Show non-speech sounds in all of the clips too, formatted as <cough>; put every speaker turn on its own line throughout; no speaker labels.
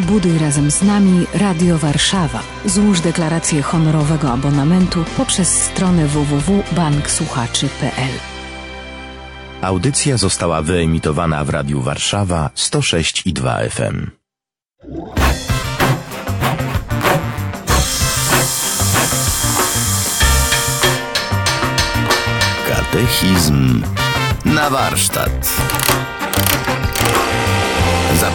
Buduj razem z nami Radio Warszawa. Złóż deklarację honorowego abonamentu poprzez stronę www.banksłuchaczy.pl.
Audycja została wyemitowana w Radiu Warszawa 106 i 2 FM. Katechizm na warsztat.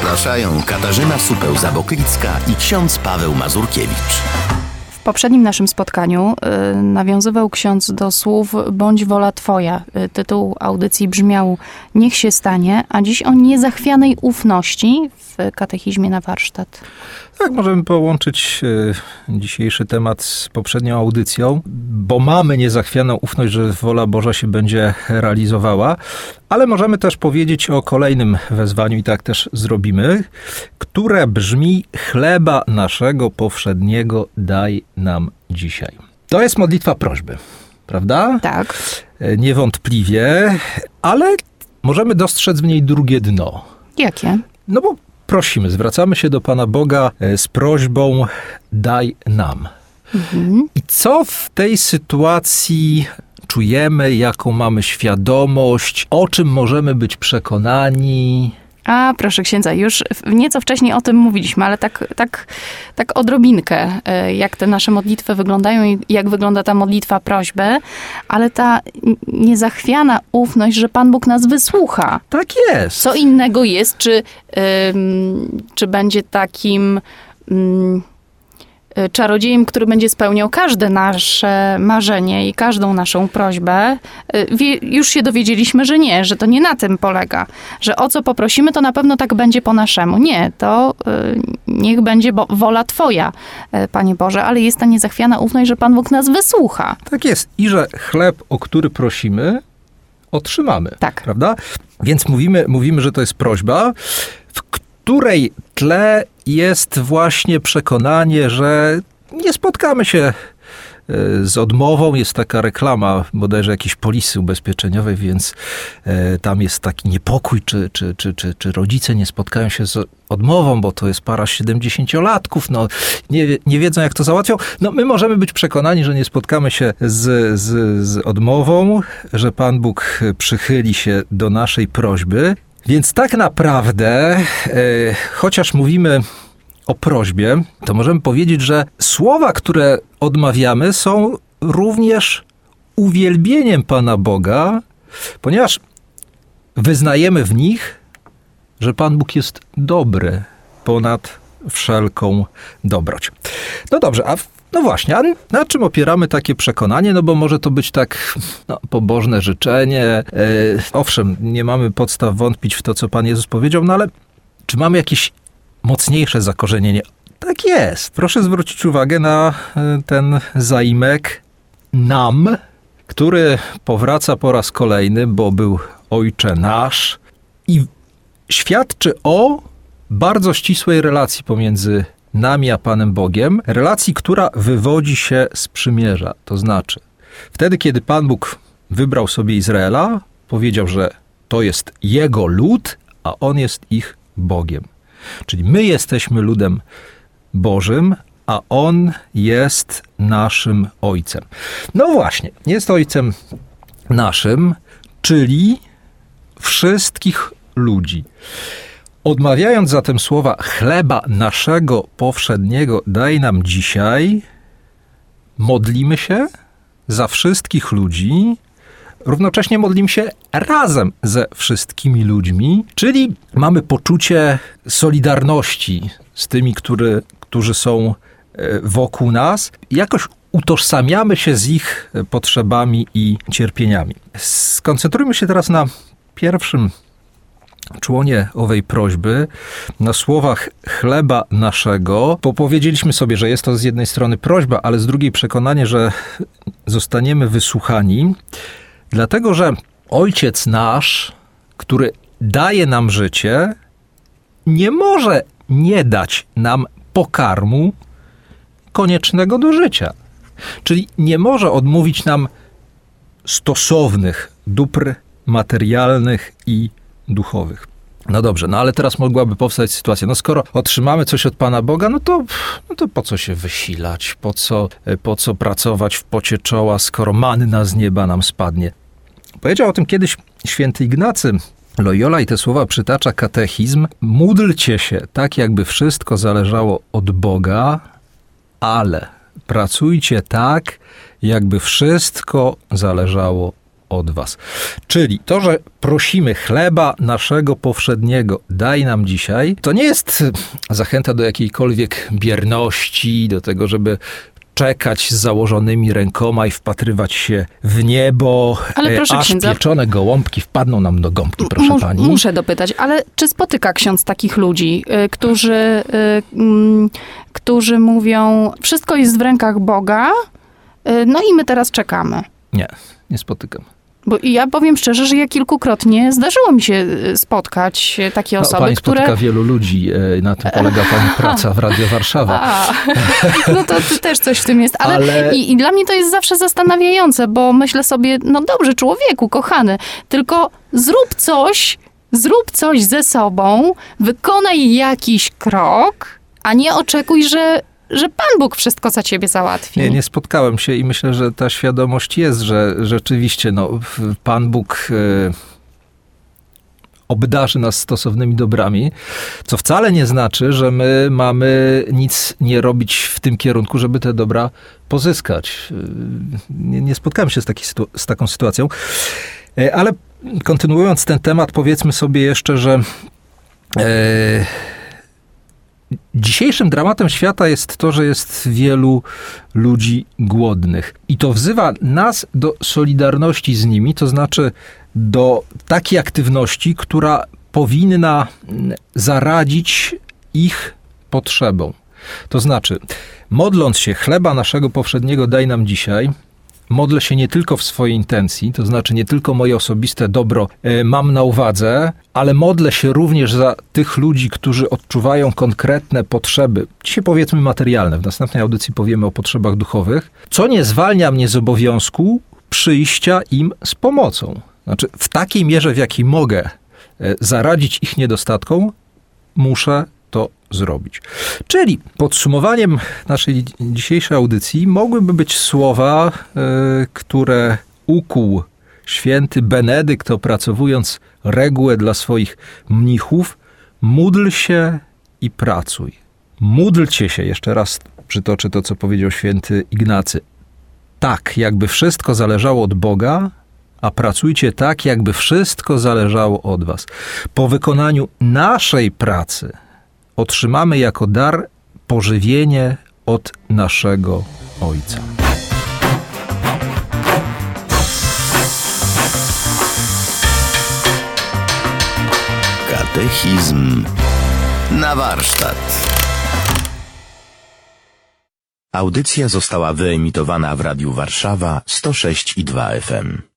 Zapraszają Katarzyna Supeł-Zaboklicka i ksiądz Paweł Mazurkiewicz.
W poprzednim naszym spotkaniu y, nawiązywał ksiądz do słów Bądź wola Twoja. Y, tytuł audycji brzmiał Niech się stanie, a dziś o niezachwianej ufności w katechizmie na warsztat.
Tak, możemy połączyć e, dzisiejszy temat z poprzednią audycją, bo mamy niezachwianą ufność, że wola Boża się będzie realizowała, ale możemy też powiedzieć o kolejnym wezwaniu i tak też zrobimy, które brzmi: Chleba naszego powszedniego daj nam dzisiaj. To jest modlitwa prośby, prawda?
Tak.
E, niewątpliwie, ale możemy dostrzec w niej drugie dno.
Jakie?
No bo prosimy, zwracamy się do Pana Boga e, z prośbą: daj nam.
Mhm.
I co w tej sytuacji czujemy, jaką mamy świadomość, o czym możemy być przekonani?
A, proszę księdza, już nieco wcześniej o tym mówiliśmy, ale tak, tak, tak odrobinkę, e, jak te nasze modlitwy wyglądają i jak wygląda ta modlitwa prośby, ale ta niezachwiana ufność, że Pan Bóg nas wysłucha.
Tak jest.
Co innego jest, czy, ym, czy będzie takim ym, y, czarodziejem, który będzie spełniał każde nasze marzenie i każdą naszą prośbę. Y, Wie, już się dowiedzieliśmy, że nie, że to nie na tym polega, że o co poprosimy, to na pewno tak będzie po naszemu. Nie, to y, niech będzie bo, wola Twoja, y, Panie Boże, ale jest ta niezachwiana ufność, że Pan Bóg nas wysłucha.
Tak jest. I że chleb, o który prosimy, otrzymamy.
Tak.
Prawda? Więc mówimy, mówimy, że to jest prośba, w której tle jest właśnie przekonanie, że nie spotkamy się e, z odmową. Jest taka reklama bodajże jakiejś polisy ubezpieczeniowej, więc e, tam jest taki niepokój, czy, czy, czy, czy, czy rodzice nie spotkają się z odmową, bo to jest para 70-latków, no nie, nie wiedzą jak to załatwią. No my możemy być przekonani, że nie spotkamy się z, z, z odmową, że Pan Bóg przychyli się do naszej prośby. Więc tak naprawdę, e, chociaż mówimy o prośbie, to możemy powiedzieć, że słowa, które odmawiamy, są również uwielbieniem Pana Boga, ponieważ wyznajemy w nich, że Pan Bóg jest dobry ponad wszelką dobroć. No dobrze, a no właśnie, na czym opieramy takie przekonanie? No bo może to być tak no, pobożne życzenie. E, owszem, nie mamy podstaw wątpić w to, co Pan Jezus powiedział, no ale czy mamy jakieś mocniejsze zakorzenienie? Tak jest. Proszę zwrócić uwagę na e, ten zaimek nam, który powraca po raz kolejny, bo był Ojcze nasz i świadczy o bardzo ścisłej relacji pomiędzy nami a Panem Bogiem, relacji, która wywodzi się z przymierza. To znaczy, wtedy, kiedy Pan Bóg wybrał sobie Izraela, powiedział, że to jest Jego lud, a On jest ich Bogiem. Czyli my jesteśmy ludem Bożym, a On jest naszym Ojcem. No właśnie, jest Ojcem naszym, czyli wszystkich ludzi. Odmawiając zatem słowa chleba naszego powszedniego daj nam dzisiaj, modlimy się za wszystkich ludzi, równocześnie modlimy się razem ze wszystkimi ludźmi, czyli mamy poczucie solidarności z tymi, który, którzy są e, wokół nas. Jakoś utożsamiamy się z ich potrzebami i cierpieniami. Skoncentrujmy się teraz na pierwszym członie owej prośby, na słowach chleba naszego, bo powiedzieliśmy sobie, że jest to z jednej strony prośba, ale z drugiej przekonanie, że zostaniemy wysłuchani, dlatego że Ojciec nasz, który daje nam życie, nie może nie dać nam pokarmu koniecznego do życia. Czyli nie może odmówić nam stosownych dóbr materialnych i duchowych. No dobrze, no ale teraz mogłaby powstać sytuacja, no skoro otrzymamy coś od Pana Boga, no to, no to po co się wysilać, po co, po co pracować w pocie czoła, skoro manna z nieba nam spadnie. Powiedział o tym kiedyś święty Ignacy, Loyola i te słowa przytacza katechizm. Módlcie się tak, jakby wszystko zależało od Boga, ale pracujcie tak, jakby wszystko zależało od was. Czyli to, że prosimy chleba naszego powszedniego, daj nam dzisiaj, to nie jest zachęta do jakiejkolwiek bierności, do tego, żeby czekać z założonymi rękoma i wpatrywać się w niebo,
ale e, proszę
aż
księdza,
pieczone gołąbki wpadną nam do gąbki, proszę
mus,
pani.
Muszę dopytać, ale czy spotyka ksiądz takich ludzi, y, którzy, y, y, którzy mówią, wszystko jest w rękach Boga, no i my teraz czekamy?
Nie, nie spotykam.
Bo ja powiem szczerze, że ja kilkukrotnie zdarzyło mi się y, spotkać takie osoby,
pani
które...
spotyka wielu ludzi, e, na tym polega pani <laughs> praca w Radio Warszawa.
A, <laughs> no to też coś w tym jest. Ale,
Ale-
I, I dla mnie to jest zawsze zastanawiające, bo myślę sobie, no dobrze, człowieku, kochany, tylko zrób coś, zrób coś ze sobą, wykonaj jakiś krok, a nie oczekuj, że, że Pan Bóg wszystko za ciebie załatwi.
Nie, nie spotkałem się i myślę, że ta świadomość jest, że rzeczywiście no, Pan Bóg e, obdarzy nas stosownymi dobrami, co wcale nie znaczy, że my mamy nic nie robić w tym kierunku, żeby te dobra pozyskać. E, Nie, nie spotkałem się z, taki, z taką sytuacją. E, Ale kontynuując ten temat, powiedzmy sobie jeszcze, że Dzisiejszym dramatem świata jest to, że jest wielu ludzi głodnych. I to wzywa nas do solidarności z nimi, to znaczy do takiej aktywności, która powinna zaradzić ich potrzebom. To znaczy, modląc się, chleba naszego powszedniego daj nam dzisiaj, modlę się nie tylko w swojej intencji, to znaczy nie tylko moje osobiste dobro e, mam na uwadze, ale modlę się również za tych ludzi, którzy odczuwają konkretne potrzeby, dzisiaj powiedzmy materialne, w następnej audycji powiemy o potrzebach duchowych, co nie zwalnia mnie z obowiązku przyjścia im z pomocą. Znaczy, w takiej mierze, w jakiej mogę e, zaradzić ich niedostatkom, muszę to zrobić. Czyli podsumowaniem naszej dzisiejszej audycji mogłyby być słowa, e, które ukuł święty Benedykt, opracowując regułę dla swoich mnichów: módl się i pracuj. Módlcie się, jeszcze raz przytoczę to, co powiedział święty Ignacy. Tak, jakby wszystko zależało od Boga, a pracujcie tak, jakby wszystko zależało od Was. Po wykonaniu naszej pracy otrzymamy jako dar pożywienie od naszego Ojca.
Katechizm na warsztat. Audycja została wyemitowana w Radiu Warszawa 106 i 2 FM.